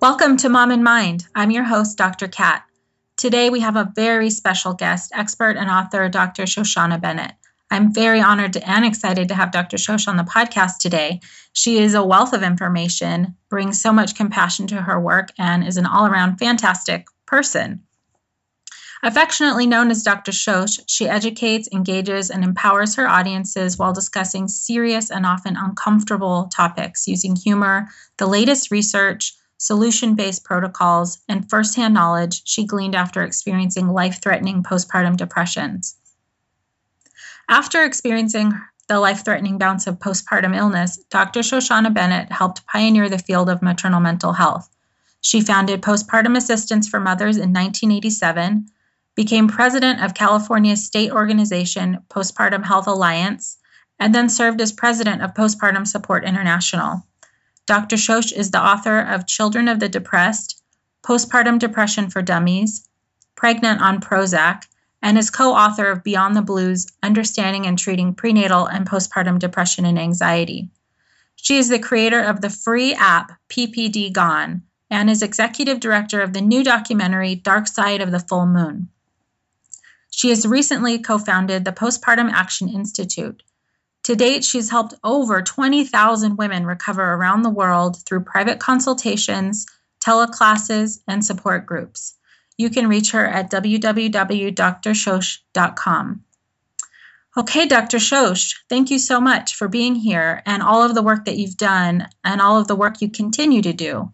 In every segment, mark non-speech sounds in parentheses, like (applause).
Welcome to Mom in Mind. I'm your host, Dr. Kat. Today we have a very special guest, expert and author Dr. Shoshana Bennett. I'm very honored and excited to have Dr. Shosh on the podcast today. She is a wealth of information, brings so much compassion to her work, and is an all around fantastic person. Affectionately known as Dr. Shosh, she educates, engages, and empowers her audiences while discussing serious and often uncomfortable topics using humor, the latest research, solution based protocols, and firsthand knowledge she gleaned after experiencing life threatening postpartum depressions. After experiencing the life threatening bouts of postpartum illness, Dr. Shoshana Bennett helped pioneer the field of maternal mental health. She founded Postpartum Assistance for Mothers in 1987, became president of California's state organization, Postpartum Health Alliance, and then served as president of Postpartum Support International. Dr. Shosh is the author of Children of the Depressed, Postpartum Depression for Dummies, Pregnant on Prozac, and is co author of Beyond the Blues Understanding and Treating Prenatal and Postpartum Depression and Anxiety. She is the creator of the free app PPD Gone and is executive director of the new documentary Dark Side of the Full Moon. She has recently co founded the Postpartum Action Institute, to date, she's helped over 20,000 women recover around the world through private consultations, teleclasses, and support groups. You can reach her at www.drshosh.com. Okay, Dr. Shosh, thank you so much for being here and all of the work that you've done and all of the work you continue to do.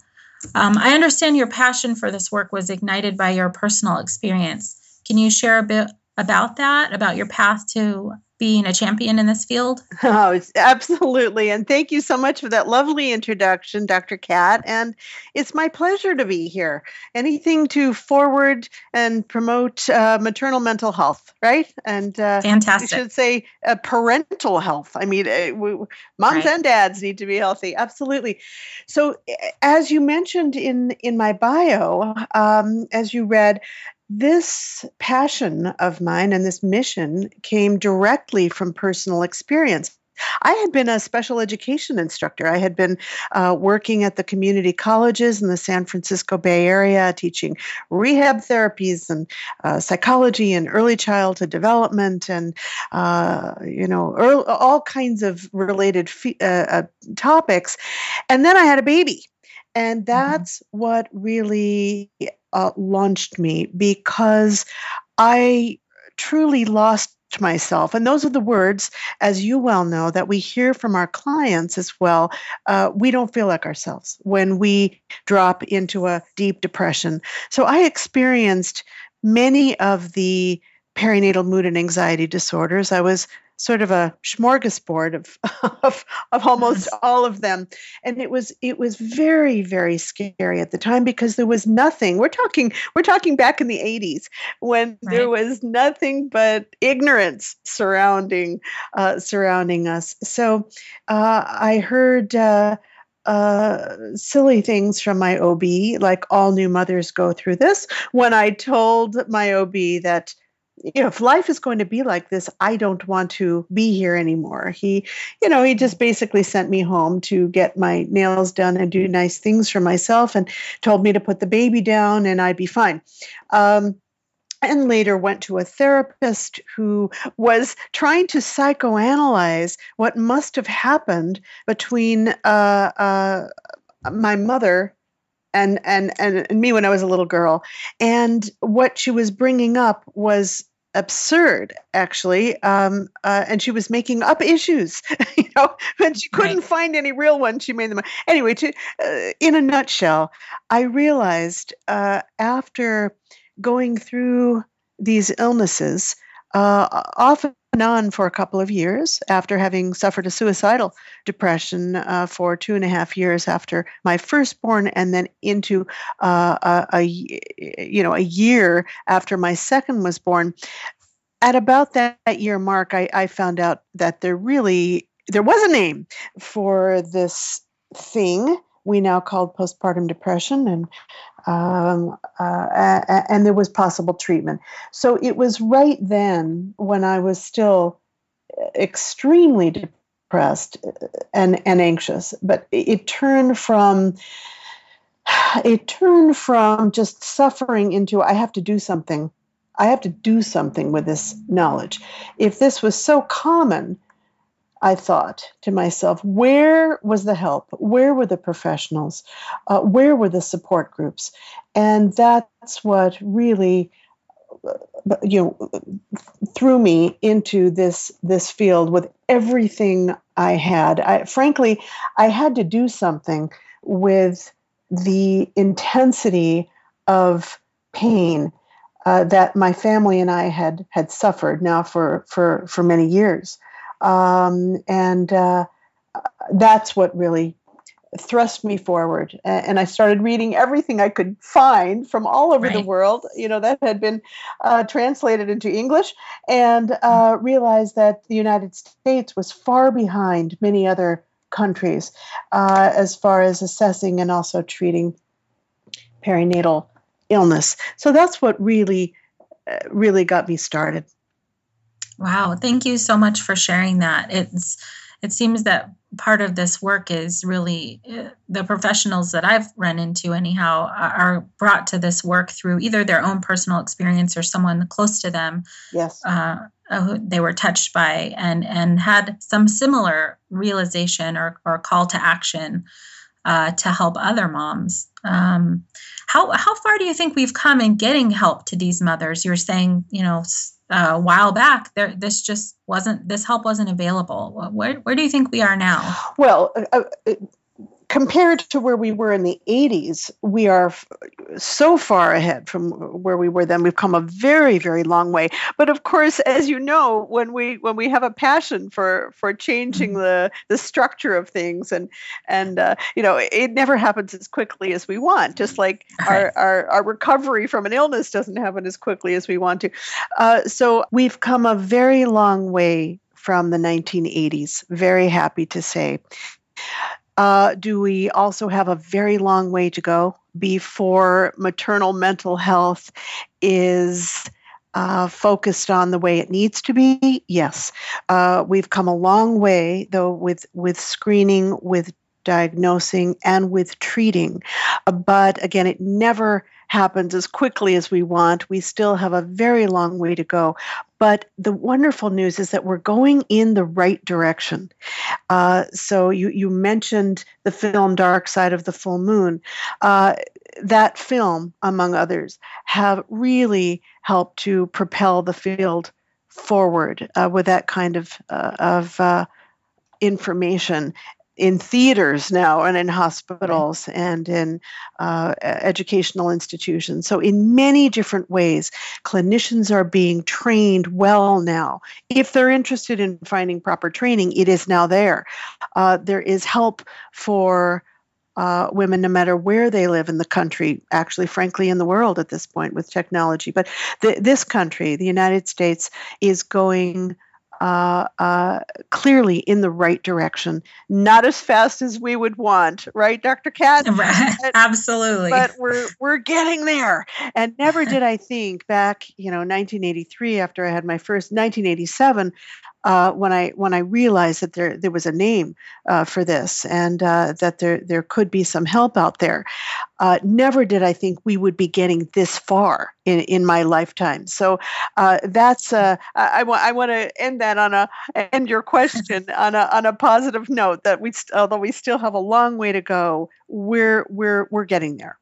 Um, I understand your passion for this work was ignited by your personal experience. Can you share a bit about that, about your path to being a champion in this field? (laughs) Oh, it's absolutely. And thank you so much for that lovely introduction, Dr. Kat. And it's my pleasure to be here. Anything to forward and promote uh, maternal mental health, right? And uh, fantastic. I should say uh, parental health. I mean, uh, we, moms right. and dads need to be healthy. Absolutely. So, as you mentioned in in my bio, um, as you read, this passion of mine and this mission came directly from personal experience. I had been a special education instructor. I had been uh, working at the community colleges in the San Francisco Bay Area, teaching rehab therapies and uh, psychology and early childhood development, and uh, you know, early, all kinds of related uh, uh, topics. And then I had a baby, and mm-hmm. that's mm-hmm. what really uh, launched me because I truly lost myself. And those are the words, as you well know, that we hear from our clients as well. Uh, we don't feel like ourselves when we drop into a deep depression. So I experienced many of the perinatal mood and anxiety disorders. I was sort of a smorgasbord of, (laughs) of, of almost all of them and it was it was very very scary at the time because there was nothing we're talking we're talking back in the 80s when right. there was nothing but ignorance surrounding uh, surrounding us so uh, i heard uh, uh, silly things from my OB, like all new mothers go through this. When I told my OB that if life is going to be like this, I don't want to be here anymore. He, you know, he just basically sent me home to get my nails done and do nice things for myself and told me to put the baby down and I'd be fine. Um, and later went to a therapist who was trying to psychoanalyze what must have happened between uh, uh, my mother and, and and and me when I was a little girl. And what she was bringing up was absurd actually um, uh, and she was making up issues (laughs) you know and she couldn't right. find any real ones she made them up. anyway to uh, in a nutshell i realized uh, after going through these illnesses uh, off and on for a couple of years after having suffered a suicidal depression uh, for two and a half years after my firstborn, and then into uh, a, a, you know a year after my second was born. At about that, year mark, I, I found out that there really there was a name for this thing we now called postpartum depression, and um, uh, and there was possible treatment. So it was right then when I was still extremely depressed and and anxious, but it turned from it turned from just suffering into I have to do something. I have to do something with this knowledge. If this was so common, I thought to myself, where was the help? Where were the professionals? Uh, where were the support groups? And that's what really, uh, you know, threw me into this this field with everything I had. I, frankly, I had to do something with the intensity of pain uh, that my family and I had had suffered now for for for many years. Um, and uh, that's what really thrust me forward. And I started reading everything I could find from all over right. the world, you know, that had been uh, translated into English, and uh, mm. realized that the United States was far behind many other countries uh, as far as assessing and also treating perinatal illness. So that's what really, uh, really got me started. Wow, thank you so much for sharing that. It's it seems that part of this work is really uh, the professionals that I've run into anyhow are brought to this work through either their own personal experience or someone close to them. Yes. Uh, who they were touched by and and had some similar realization or, or call to action uh, to help other moms. Um, how how far do you think we've come in getting help to these mothers? You're saying you know a while back, there this just wasn't this help wasn't available. Where where do you think we are now? Well, uh, uh compared to where we were in the 80s, we are f- so far ahead from where we were then. We've come a very, very long way. But of course, as you know, when we when we have a passion for for changing mm-hmm. the the structure of things, and and uh, you know, it never happens as quickly as we want. Just like our our, our recovery from an illness doesn't happen as quickly as we want to. Uh, so we've come a very long way from the 1980s. Very happy to say. Uh, do we also have a very long way to go before maternal mental health is uh, focused on the way it needs to be? Yes. Uh, we've come a long way, though, with, with screening, with diagnosing, and with treating. But again, it never happens as quickly as we want. We still have a very long way to go. But the wonderful news is that we're going in the right direction. Uh, so you, you mentioned the film Dark Side of the Full Moon. Uh, that film, among others, have really helped to propel the field forward uh, with that kind of, uh, of uh, information in theaters now and in hospitals right. and in uh, educational institutions. So, in many different ways, clinicians are being trained well now. If they're interested in finding proper training, it is now there. Uh, there is help for uh, women, no matter where they live in the country, actually, frankly, in the world at this point with technology. But the, this country, the United States, is going uh, uh, clearly in the right direction. Not as fast as we would want, right, Dr. Kat? (laughs) Right. Absolutely. But we're we're getting there. And never did I (laughs) think back, you know, 1983 after I had my first 1987 uh, when I when I realized that there there was a name uh, for this and uh, that there there could be some help out there. Uh, never did I think we would be getting this far in, in my lifetime. So uh, that's uh, I, I want I want to end that on a end your question (laughs) on a on a positive note that we st- although we still have a long way to go, we're we're we're getting there.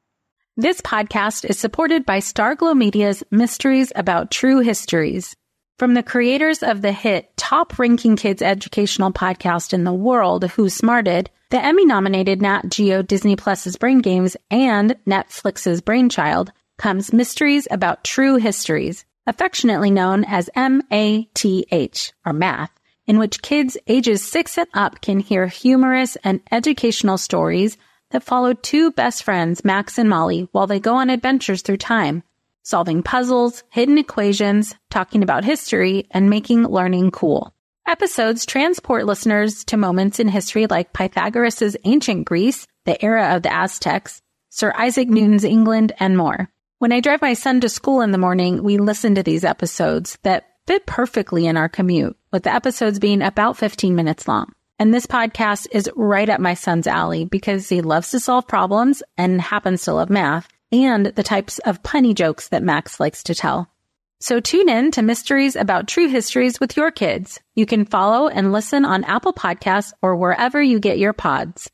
This podcast is supported by Starglow Media's Mysteries About True Histories. From the creators of the hit top ranking kids educational podcast in the world, Who Smarted, the Emmy nominated Nat Geo Disney Plus's Brain Games and Netflix's Brainchild, comes Mysteries About True Histories, affectionately known as MATH, or math, in which kids ages 6 and up can hear humorous and educational stories that follow two best friends, Max and Molly, while they go on adventures through time solving puzzles, hidden equations, talking about history, and making learning cool. Episodes transport listeners to moments in history like Pythagoras' ancient Greece, the era of the Aztecs, Sir Isaac Newton's England, and more. When I drive my son to school in the morning, we listen to these episodes that fit perfectly in our commute, with the episodes being about 15 minutes long. And this podcast is right up my son's alley because he loves to solve problems and happens to love math and the types of punny jokes that Max likes to tell. So tune in to Mysteries About True Histories with your kids. You can follow and listen on Apple Podcasts or wherever you get your pods.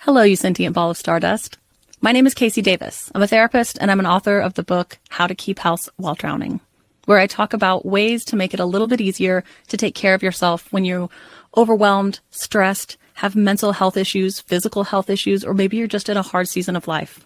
Hello, you sentient ball of stardust. My name is KC Davis. I'm a therapist and I'm an author of the book How to Keep House While Drowning, where I talk about ways to make it a little bit easier to take care of yourself when you're overwhelmed, stressed, have mental health issues, physical health issues, or maybe you're just in a hard season of life.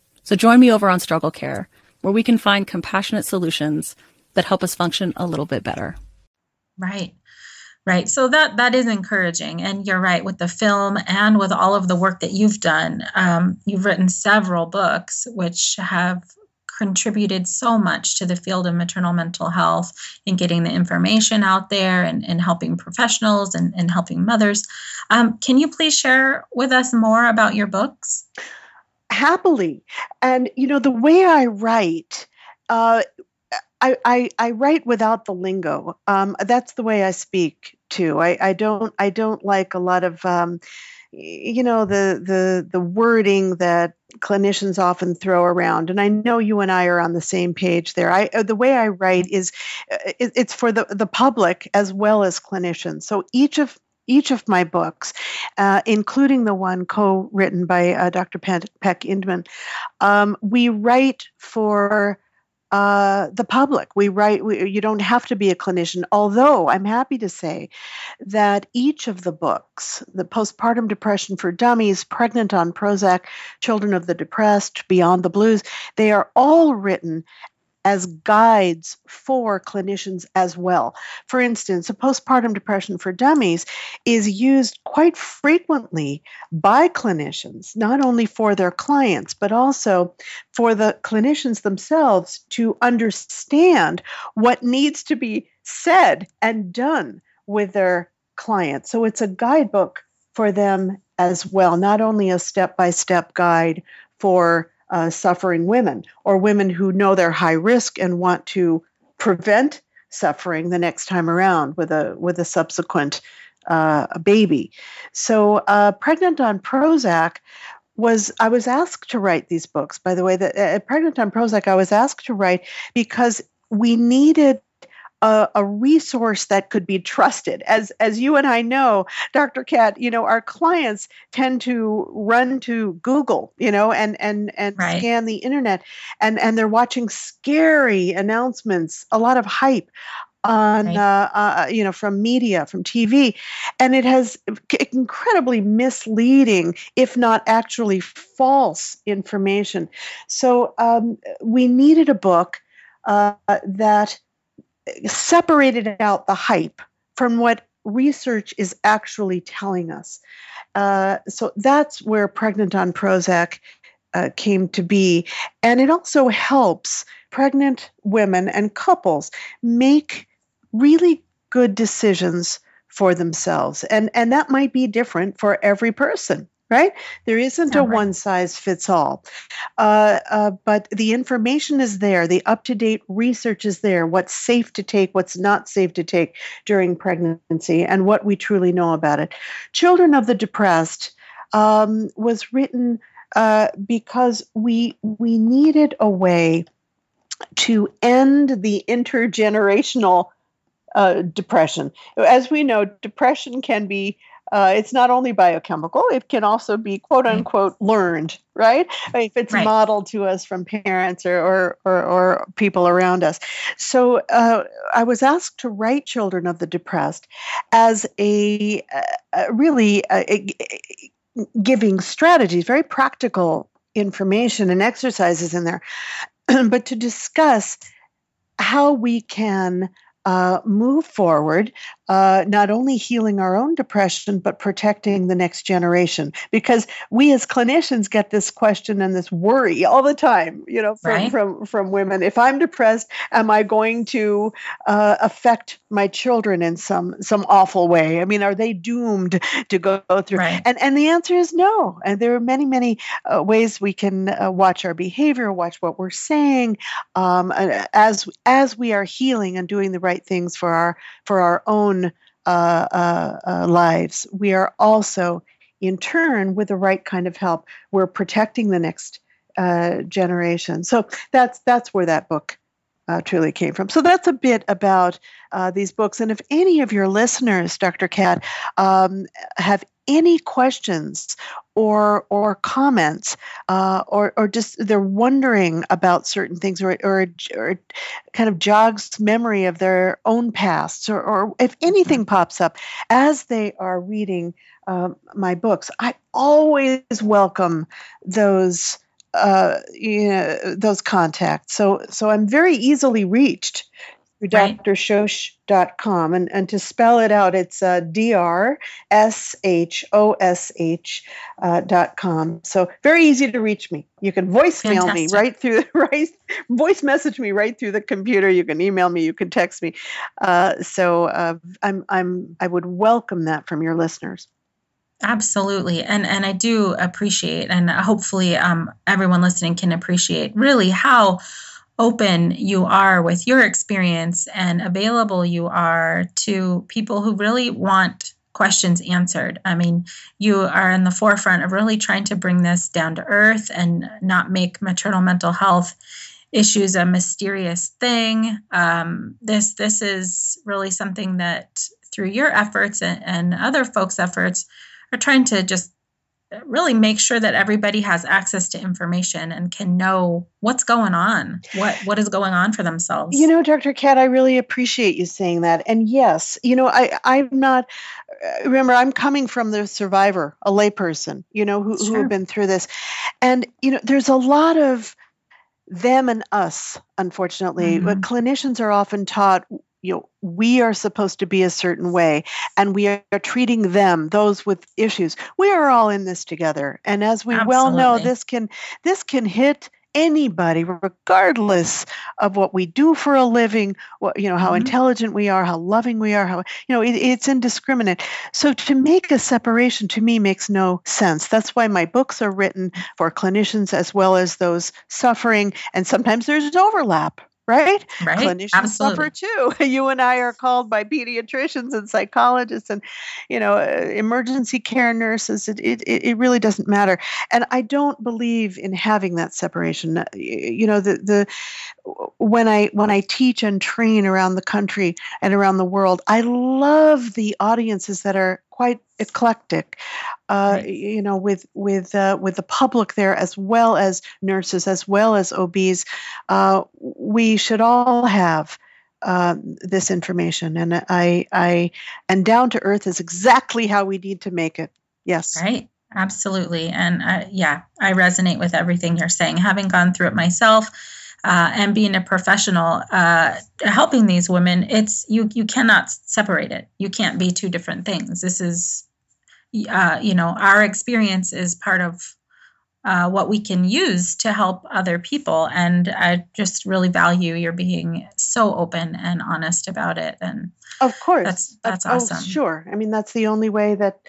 So join me over on Struggle Care, where we can find compassionate solutions that help us function a little bit better. Right. Right. So that that is encouraging. And you're right with the film and with all of the work that you've done. Um, you've written several books which have contributed so much to the field of maternal mental health in getting the information out there and, and helping professionals and, and helping mothers. Um, can you please share with us more about your books? Happily. And you know, the way I write, uh, I, I, I write without the lingo. Um, that's the way I speak too. I, I don't I don't like a lot of um, you know the the the wording that clinicians often throw around and i know you and i are on the same page there i uh, the way i write is uh, it, it's for the the public as well as clinicians so each of each of my books, uh, including the one co written by uh, Dr. Pec Indman, um, we write for uh, the public. We write, we, you don't have to be a clinician, although I'm happy to say that each of the books, the postpartum depression for dummies, pregnant on Prozac, children of the depressed, beyond the blues, they are all written as guides for clinicians as well. For instance, a postpartum depression for dummies is used quite frequently by clinicians, not only for their clients, but also for the clinicians themselves to understand what needs to be said and done with their clients. So it's a guidebook for them as well, not only a step by step guide for uh, suffering women or women who know they're high risk and want to prevent suffering the next time around with a with a subsequent uh, baby. So, uh, Pregnant on Prozac was I was asked to write these books. By the way, that uh, Pregnant on Prozac, I was asked to write because we needed a, a, resource that could be trusted. As as you and I know, Dr. Kat, you know, our clients tend to run to Google, you know, and and and right. scan the internet, and and they're watching scary announcements, a lot of hype on right. uh, uh, you know from media from tv and it has incredibly misleading if not actually false information so um, we needed a book uh, that separated out the hype from what research is actually telling us. Uh, so that's where Pregnant on Prozac uh, came to be. And it also helps pregnant women and couples make really good decisions for themselves. And, and that might be different for every person right? There isn't a one size fits all. Uh, uh, but the information is there, the up to date research is there, what's safe to take, what's not safe to take during pregnancy, and what we truly know about it. Children of the Depressed um, was written uh, because we, we needed a way to end the intergenerational uh, depression. As we know, depression can be uh, it's not only biochemical, it can also be quote unquote learned, right? If it's right. modeled to us from parents or, or, or, or people around us. So uh, I was asked to write Children of the Depressed as a, a really a, a, giving strategies, very practical information and exercises in there, (clears throat) but to discuss how we can uh, move forward, uh, not only healing our own depression, but protecting the next generation. Because we as clinicians get this question and this worry all the time, you know, from, right. from, from women. If I'm depressed, am I going to uh, affect my children in some, some awful way? I mean, are they doomed to go, through? Right. And, and the answer is no. And there are many, many uh, ways we can uh, watch our behavior, watch what we're saying um, as, as we are healing and doing the right right things for our for our own uh, uh, uh, lives, we are also, in turn, with the right kind of help, we're protecting the next uh, generation. So that's that's where that book uh, truly came from. So that's a bit about uh, these books. And if any of your listeners, Dr. Kat, um, have any questions or or comments uh, or or just they're wondering about certain things or, or or kind of jogs memory of their own pasts or or if anything pops up as they are reading um, my books, I always welcome those uh, you know, those contacts. So so I'm very easily reached through right. drshosh.com. And, and to spell it out, it's uh, D-R-S-H-O-S-H uh, dot com. So very easy to reach me. You can voicemail Fantastic. me right through the (laughs) right voice message me right through the computer. You can email me. You can text me. Uh, so uh, I'm I'm I would welcome that from your listeners. Absolutely, and and I do appreciate, and hopefully, um, everyone listening can appreciate really how open you are with your experience and available you are to people who really want questions answered. I mean, you are in the forefront of really trying to bring this down to earth and not make maternal mental health issues a mysterious thing. Um, this this is really something that through your efforts and, and other folks' efforts are trying to just really make sure that everybody has access to information and can know what's going on what what is going on for themselves you know dr kat i really appreciate you saying that and yes you know i i'm not uh, remember i'm coming from the survivor a layperson you know who, sure. who have been through this and you know there's a lot of them and us unfortunately mm-hmm. but clinicians are often taught you know we are supposed to be a certain way and we are treating them those with issues we are all in this together and as we Absolutely. well know this can this can hit anybody regardless of what we do for a living what you know how mm-hmm. intelligent we are how loving we are how you know it, it's indiscriminate so to make a separation to me makes no sense that's why my books are written for clinicians as well as those suffering and sometimes there's an overlap right? Right. Clinicians Absolutely. suffer too. (laughs) You and I are called by pediatricians and psychologists and, you know, uh, emergency care nurses. It, it, it really doesn't matter. And I don't believe in having that separation. Uh, You know, the, the, when I when I teach and train around the country and around the world, I love the audiences that are quite eclectic. Uh, Right. You know, with with uh, with the public there as well as nurses, as well as OBs. Uh, we should all have um, this information, and I I and down to earth is exactly how we need to make it. Yes. Right. Absolutely. And uh, yeah, I resonate with everything you're saying. Having gone through it myself uh, and being a professional uh, helping these women, it's you you cannot separate it. You can't be two different things. This is, uh, you know, our experience is part of uh, what we can use to help other people. And I just really value your being so open and honest about it. And Of course. That's- that's oh, awesome. sure. I mean, that's the only way that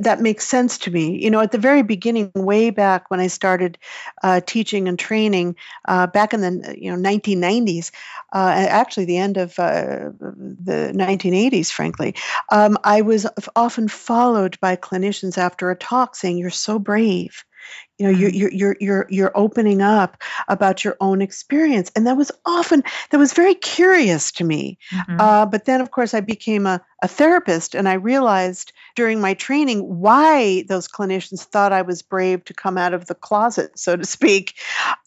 that makes sense to me. You know, at the very beginning, way back when I started uh, teaching and training, uh, back in the you know 1990s, uh, actually the end of uh, the 1980s, frankly, um, I was often followed by clinicians after a talk saying, "You're so brave." You know, you're, Mhm. you're you're you're you're opening up about your own experience, and that was often that was very curious to me. mhm, Uh, but then, of course, I became a, a therapist, and I realized during my training why those clinicians thought I was brave to come out of the closet, so to speak.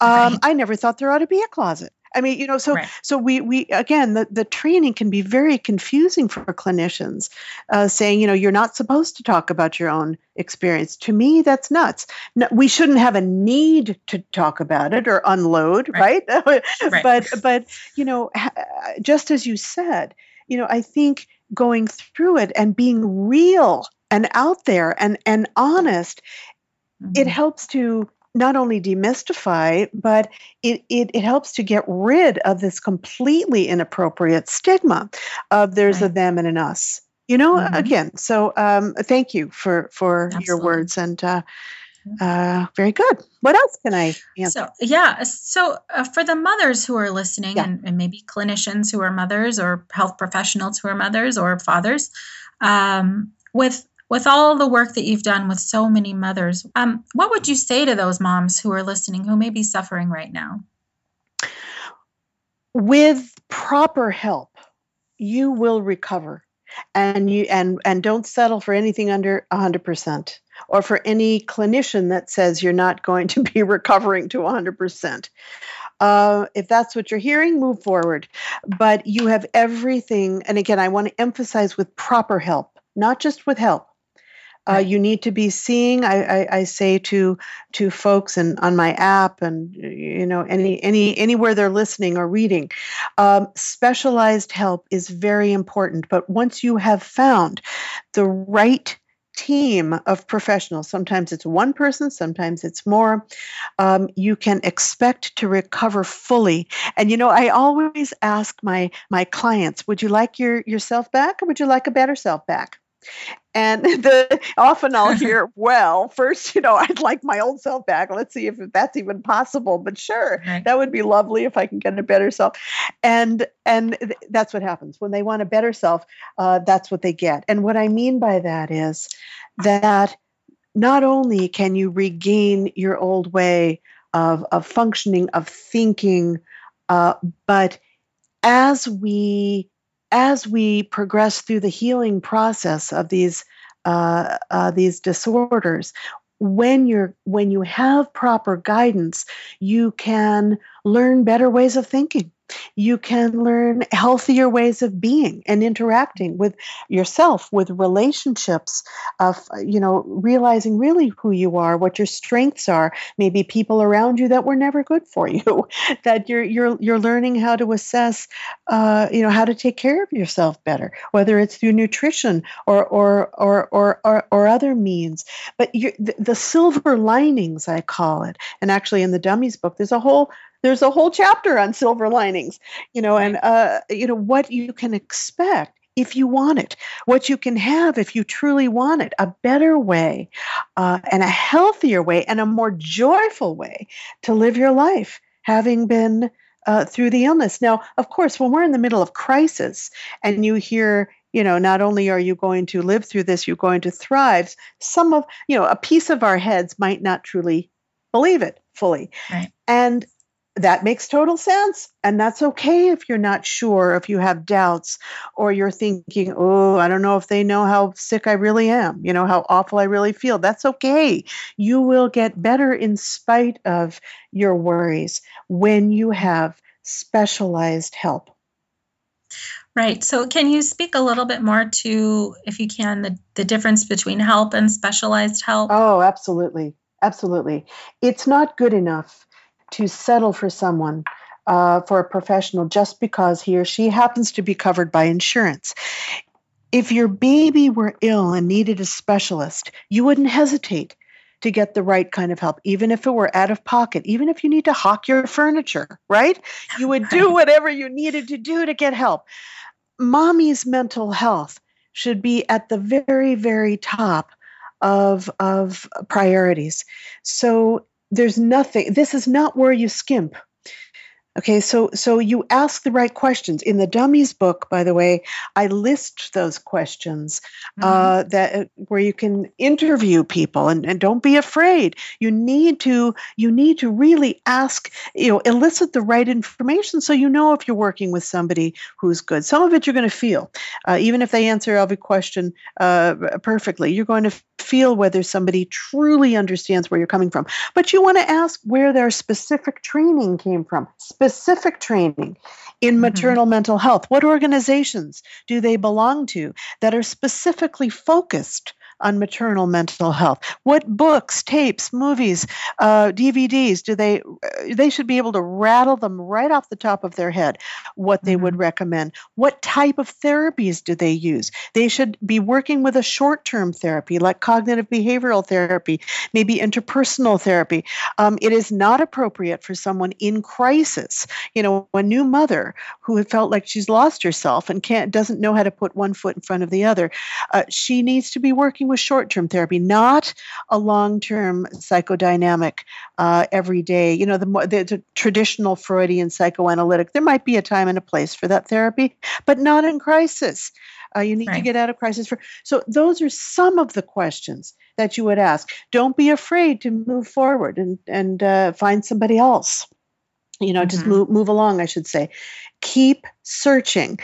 Um, Right. I never thought there ought to be a closet. I mean, you know, so Right. so we we again the, the training can be very confusing for clinicians, uh, saying you know you're not supposed to talk about your own experience. To me, that's nuts. No, we shouldn't have a need to talk about it or unload, right? Right. (laughs) But but you know, just as you said, you know, I think going through it and being real and out there and and honest, it mhm. helps to not only demystify, but it, it, it helps to get rid of this completely inappropriate stigma of there's a them and an us. You know, Mhm. again, so um, thank you for for your words and uh, uh, very good. What else can I answer? So yeah, so uh, for the mothers who are listening, Yeah. and, and maybe clinicians who are mothers, or health professionals who are mothers, or fathers, um, with with all the work that you've done with so many mothers, um, what would you say to those moms who are listening who may be suffering right now? with proper help you will recover. And you and and don't settle for anything under 100% or for any clinician that says you're not going to be (laughs) recovering to 100% uh, if that's what you're hearing move forward. But you have everything and again i want to emphasize with proper help not just with help uh, you need to be seeing I, I, I say to to folks and on my app and you know any any anywhere they're listening or reading um, specialized help is very important. But once you have found the right team of professionals sometimes it's one person sometimes it's more um, you can expect to recover fully. And you know i always ask my my clients would you like your yourself back or would you like a better self back and (laughs) the often I'll (laughs) hear, well, first, you know, I'd like my old self back. Let's see if that's even possible. But sure, Right. that would be lovely if I can get a better self. And and th- that's what happens when they want a better self. Uh, that's what they get. And what I mean by that is that not only can you regain your old way of of functioning, of thinking, uh, but as we as we progress through the healing process of these uh, uh, these disorders, when you're when you have proper guidance, you can learn better ways of thinking. You can learn healthier ways of being and interacting with yourself, with relationships, of you know realizing really who you are, what your strengths are. Maybe people around you that were never good for you. (laughs) that you're you're you're learning how to assess, uh, you know, how to take care of yourself better, whether it's through nutrition or or or or or, or other means. But you the, the silver linings, I call it, and actually in the Dummies book, there's a whole there's a whole chapter on silver linings. You know, and uh, you know what you can expect if you want it, what you can have if you truly want it, a better way, uh, and a healthier way, and a more joyful way to live your life, having been uh, through the illness. Now, of course, when we're in the middle of crisis and you hear, you know, not only are you going to live through this, you're going to thrive, some of, you know, a piece of our heads might not truly believe it fully. Right. And that makes total sense. And that's okay if you're not sure, if you have doubts, or you're thinking, oh, I don't know if they know how sick I really am, you know, how awful I really feel. That's okay. You will get better in spite of your worries when you have specialized help. Right. So, can you speak a little bit more to, if you can, the, the difference between help and specialized help? Oh, absolutely. Absolutely. It's not good enough to settle for someone uh, for a professional just because he or she happens to be covered by insurance. If your baby were ill and needed a specialist, you wouldn't hesitate to get the right kind of help, even if it were out of pocket, even if you need to hawk your furniture, right? You would do (laughs) whatever you needed to do to get help. Mommy's mental health should be at the very, very top of, of priorities. So there's nothing, this is not where you skimp. Okay, so so you ask the right questions in the dummies book. By the way, I list those questions mm-hmm. uh, that uh, where you can interview people, and, and don't be afraid. You need to you need to really ask, you know, elicit the right information so you know if you're working with somebody who's good. Some of it you're going to feel, uh, even if they answer every question uh, perfectly. You're going to feel whether somebody truly understands where you're coming from. But you want to ask where their specific training came from specific training in mm-hmm. maternal mental health. What organizations do they belong to that are specifically focused on maternal mental health? What books, tapes, movies, uh, DVDs do they? Uh, they should be able to rattle them right off the top of their head. What they mm-hmm. would recommend. What type of therapies do they use? They should be working with a short-term therapy like cognitive behavioral therapy, maybe interpersonal therapy. Um, it is not appropriate for someone in crisis. You know, a new mother who had felt like she's lost herself and can't doesn't know how to put one foot in front of the other. Uh, she needs to be working with short term therapy, not a long term psychodynamic uh, every day. You know, the, the, the, traditional Freudian psychoanalytic, there might be a time and a place for that therapy, but not in crisis. Uh, you need right. to get out of crisis for. So those are some of the questions that you would ask. Don't be afraid to move forward and and uh, find somebody else you know mm-hmm. just move, move along i should say. Keep searching.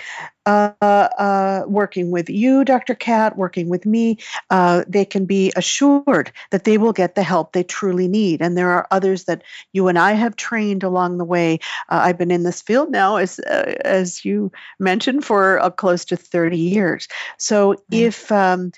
Uh, uh, working with you dr kat working with me uh, they can be assured that they will get the help they truly need. And there are others that you and i have trained along the way. Uh, i've been in this field now as uh, as you mentioned for uh, close to 30 years. So mm-hmm. if um,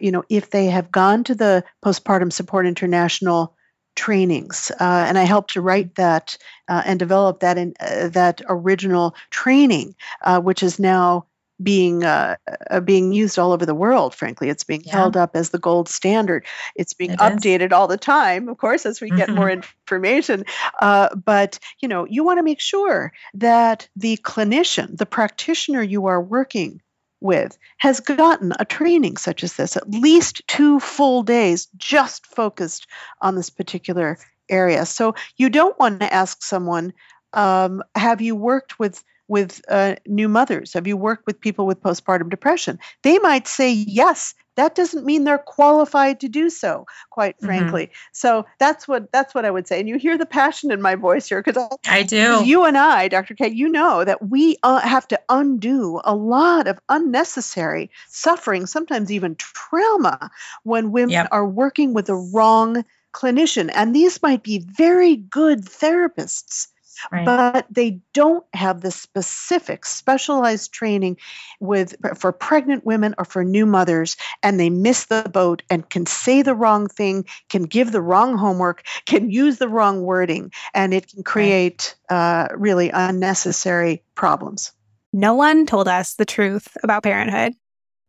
you know if they have gone to the postpartum support international trainings, uh, and I helped to write that uh, and develop that in uh, that original training, uh, which is now being uh, uh, being used all over the world. Frankly, it's being yeah. held up as the gold standard. It's being it updated is. all the time, of course, as we get more mm-hmm. information. but you know, you want to make sure that the clinician, the practitioner you are working with has gotten a training such as this, at least two full days just focused on this particular area. So you don't want to ask someone, um, have you worked with with uh, new mothers? Have you worked with people with postpartum depression? They might say yes. That doesn't mean they're qualified to do so, quite mm-hmm. frankly. So that's what that's what I would say. And you hear the passion in my voice here because I do. You and I, Dr. K, you know that we uh, have to undo a lot of unnecessary suffering, sometimes even trauma, when women yep. are working with the wrong clinician. And these might be very good therapists right. but they don't have the specific specialized training with for pregnant women or for new mothers and they miss the boat and can say the wrong thing can give the wrong homework can use the wrong wording and it can create right. uh, really unnecessary problems no one told us the truth about parenthood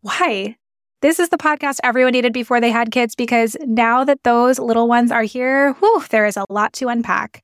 why this is the podcast everyone needed before they had kids because now that those little ones are here, whew, there is a lot to unpack.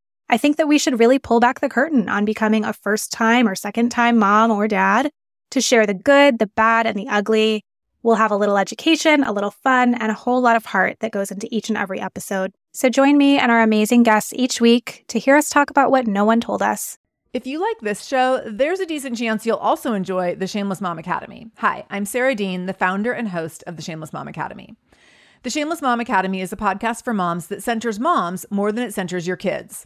I think that we should really pull back the curtain on becoming a first time or second time mom or dad to share the good, the bad, and the ugly We'll have a little education, a little fun, and a whole lot of heart that goes into each and every episode. So join me and our amazing guests each week to hear us talk about what no one told us. If you like this show, there's a decent chance you'll also enjoy the Shameless Mom Academy. Hi, I'm Sarah Dean, the founder and host of the Shameless Mom Academy. The Shameless Mom Academy is a podcast for moms that centers moms more than it centers your kids.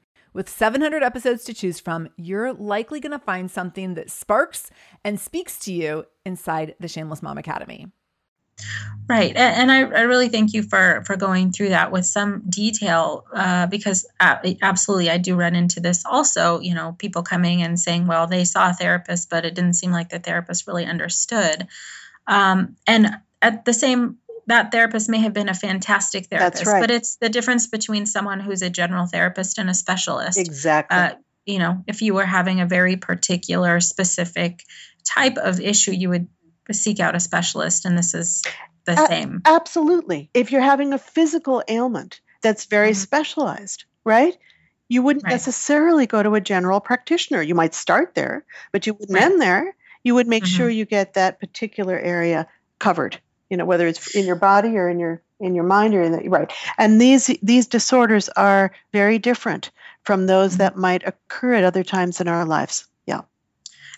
With 700 episodes to choose from, you're likely going to find something that sparks and speaks to you inside the Shameless Mom Academy. Right, and I, I, really thank you for for going through that with some detail uh, because absolutely I do run into this also. You know, people coming and saying, "Well, they saw a therapist, but it didn't seem like the therapist really understood." Um, and at the same, that therapist may have been a fantastic therapist, right. but it's the difference between someone who's a general therapist and a specialist. Exactly. Uh, you know, if you were having a very particular, specific type of issue, you would seek out a specialist and this is the a- same absolutely if you're having a physical ailment that's very mm-hmm. specialized right you wouldn't right. necessarily go to a general practitioner you might start there but you wouldn't right. end there you would make mm-hmm. sure you get that particular area covered you know whether it's in your body or in your in your mind or in the right and these these disorders are very different from those mm-hmm. that might occur at other times in our lives Yeah.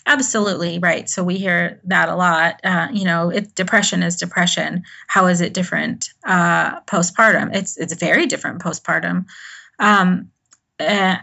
Absolutely right. So we hear that a lot. Uh, you know, it, depression is depression. How is it different uh, postpartum? It's it's very different postpartum, um, uh,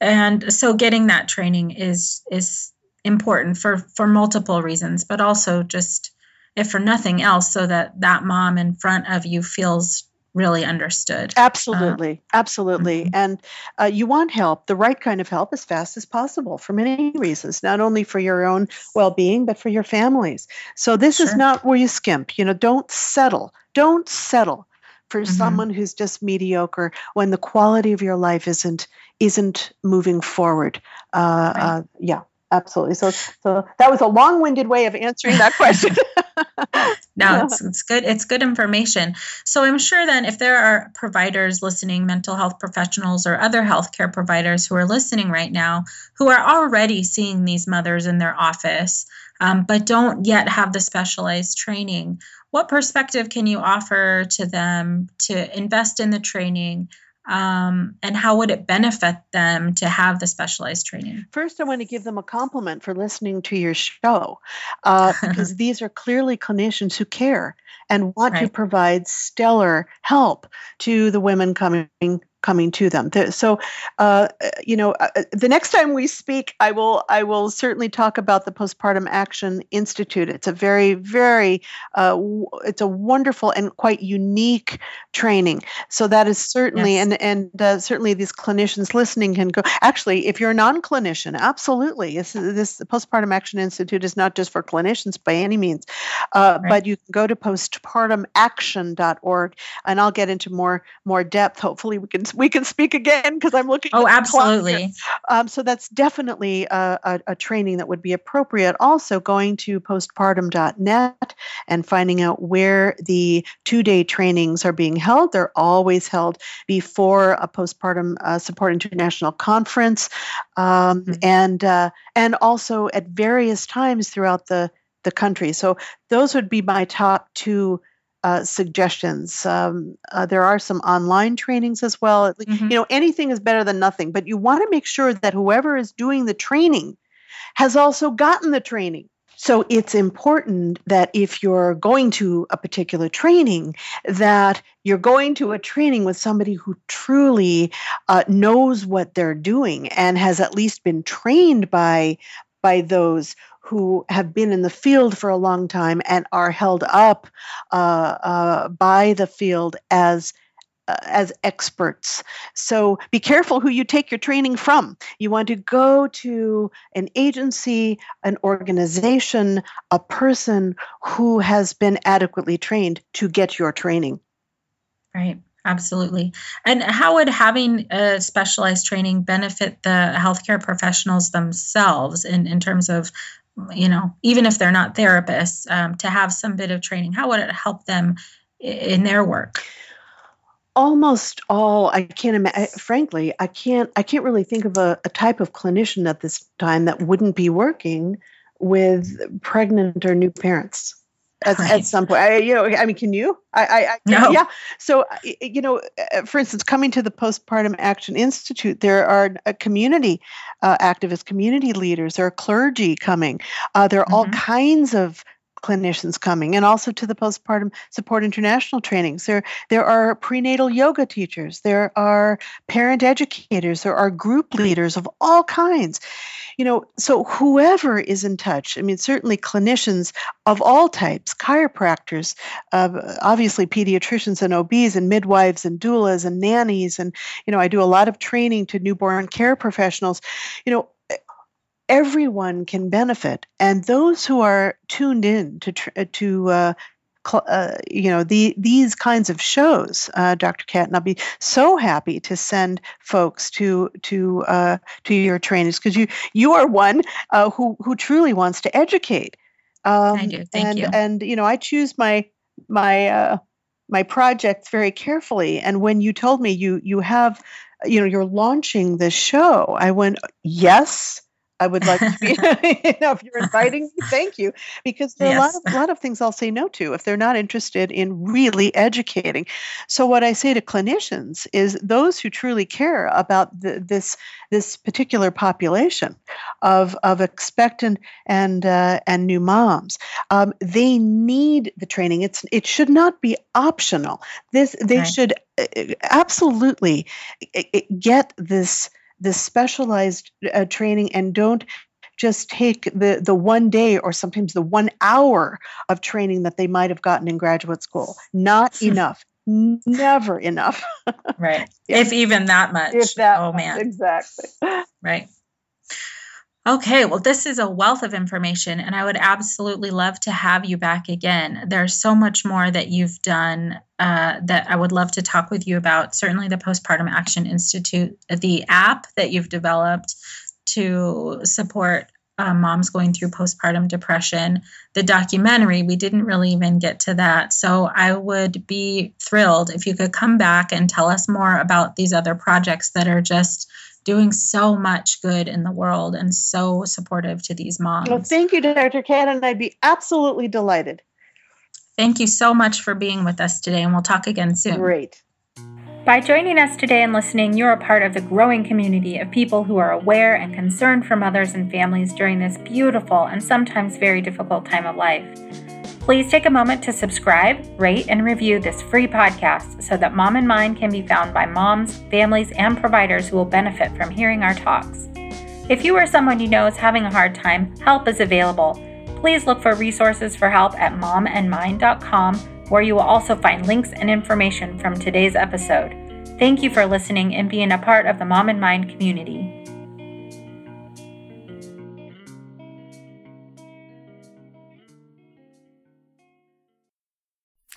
and so getting that training is is important for for multiple reasons, but also just if for nothing else, so that that mom in front of you feels really understood. Absolutely, uh, absolutely. Mm-hmm. And uh, you want help, the right kind of help, as fast as possible for many reasons, not only for your own well being, but for your families. So this sure. is not where you skimp. You know, don't settle. Don't settle for mm-hmm. someone who's just mediocre when the quality of your life isn't isn't moving forward. Uh, right. Uh, yeah, absolutely. So, so that was a long-winded way of answering that question. (laughs) (laughs) no, it's, it's good. It's good information. So I'm sure then if there are providers listening, mental health professionals or other healthcare providers who are listening right now, who are already seeing these mothers in their office, um, but don't yet have the specialized training, what perspective can you offer to them to invest in the training? Um, and how would it benefit them to have the specialized training? First, I want to give them a compliment for listening to your show uh, (laughs) because these are clearly clinicians who care and want right. to provide stellar help to the women coming coming to them. So, uh, you know, uh, uh, the next time we speak, I will I will certainly talk about the Postpartum Action Institute. It's a very very uh, w- it's a wonderful and quite unique training. So that is certainly yes. and and uh, certainly these clinicians listening can go. Actually, if you're a non-clinician, absolutely, this this Postpartum Action Institute is not just for clinicians by any means, uh, right. but you can go to postpartumaction.org, and I'll get into more more depth. Hopefully, we can we can speak again because I'm looking. Oh, absolutely. Um, so that's definitely a, a, a, training that would be appropriate. Also, going to postpartum.net and finding out where the two-day trainings are being held. They're always held before a postpartum uh, support international conference, um, mm-hmm. and uh, and also at various times throughout the the country. So those would be my top two uh, suggestions. Um, uh, there are some online trainings as well. Mm-hmm. You know, anything is better than nothing, but you want to make sure that whoever is doing the training has also gotten the training. So it's important that if you're going to a particular training, that you're going to a training with somebody who truly uh, knows what they're doing and has at least been trained by by those who have been in the field for a long time and are held up uh, uh, by the field as uh, as experts. So be careful who you take your training from. You want to go to an agency, an organization, a person who has been adequately trained to get your training. Right. Absolutely. And how would having a specialized training benefit the healthcare professionals themselves in, in terms of you know, even if they're not therapists, um, to have some bit of training? How would it help them in their work? Almost all I can't imagine. Frankly, I can't. I can't really think of a, a type of clinician at this time that wouldn't be working with pregnant or new parents at, right. at some point. I, you know, I mean, can you? I, I, I no. yeah. So, you know, uh, for instance, coming to the Postpartum Action Institute, there are a community uh, activists, community leaders, there are clergy coming. Uh, there are mm-hmm. all kinds of clinicians coming and also to the postpartum support international trainings. There there are prenatal yoga teachers there are parent educators there are group leaders of all kinds. You know so whoever is in touch i mean certainly clinicians of all types chiropractors uh, obviously pediatricians and obs and midwives and doulas and nannies and you know i do a lot of training to newborn care professionals. You know everyone can benefit, and those who are tuned in to uh, to uh, uh, you know the these kinds of shows, uh, Dr. Kat, and I'll be so happy to send folks to to uh, to your trainings because you you are one uh, who who truly wants to educate. Um, I do. Thank and, you. And you know, I choose my my uh, my projects very carefully. And when you told me you you have you know you're launching this show, I went yes I would like to be, (laughs) (laughs) you know, if you're inviting me, thank you. Because there are yes. a lot of lot of things I'll say no to if they're not interested in really educating. So what I say to clinicians is those who truly care about the, this this particular population of of expectant and uh, and new moms, um, they need the training. It's it should not be optional. This they right. should uh, absolutely uh, uh, get this this specialized uh, training and don't just take the the one day or sometimes the one hour of training that they might have gotten in graduate school. Not enough. Never enough. (laughs) Right. If even that much. if that oh much, man. Exactly. Right Okay, well, this is a wealth of information, and I would absolutely love to have you back again. There's so much more that you've done uh, that I would love to talk with you about. Certainly, the Postpartum Action Institute, the app that you've developed to support uh, moms going through postpartum depression, the documentary, we didn't really even get to that. So I would be thrilled if you could come back and tell us more about these other projects that are just doing so much good in the world and so supportive to these moms. Well, thank you, Dr. Cannon. I'd be absolutely delighted. Thank you so much for being with us today, and we'll talk again soon. Great. By joining us today and listening, you're a part of the growing community of people who are aware and concerned for mothers and families during this beautiful and sometimes very difficult time of life. Please take a moment to subscribe, rate, and review this free podcast so that Mom and Mind can be found by moms, families, and providers who will benefit from hearing our talks. If you or someone you know is having a hard time, help is available. Please look for resources for help at momandmind.com, where you will also find links and information from today's episode. Thank you for listening and being a part of the Mom and Mind community.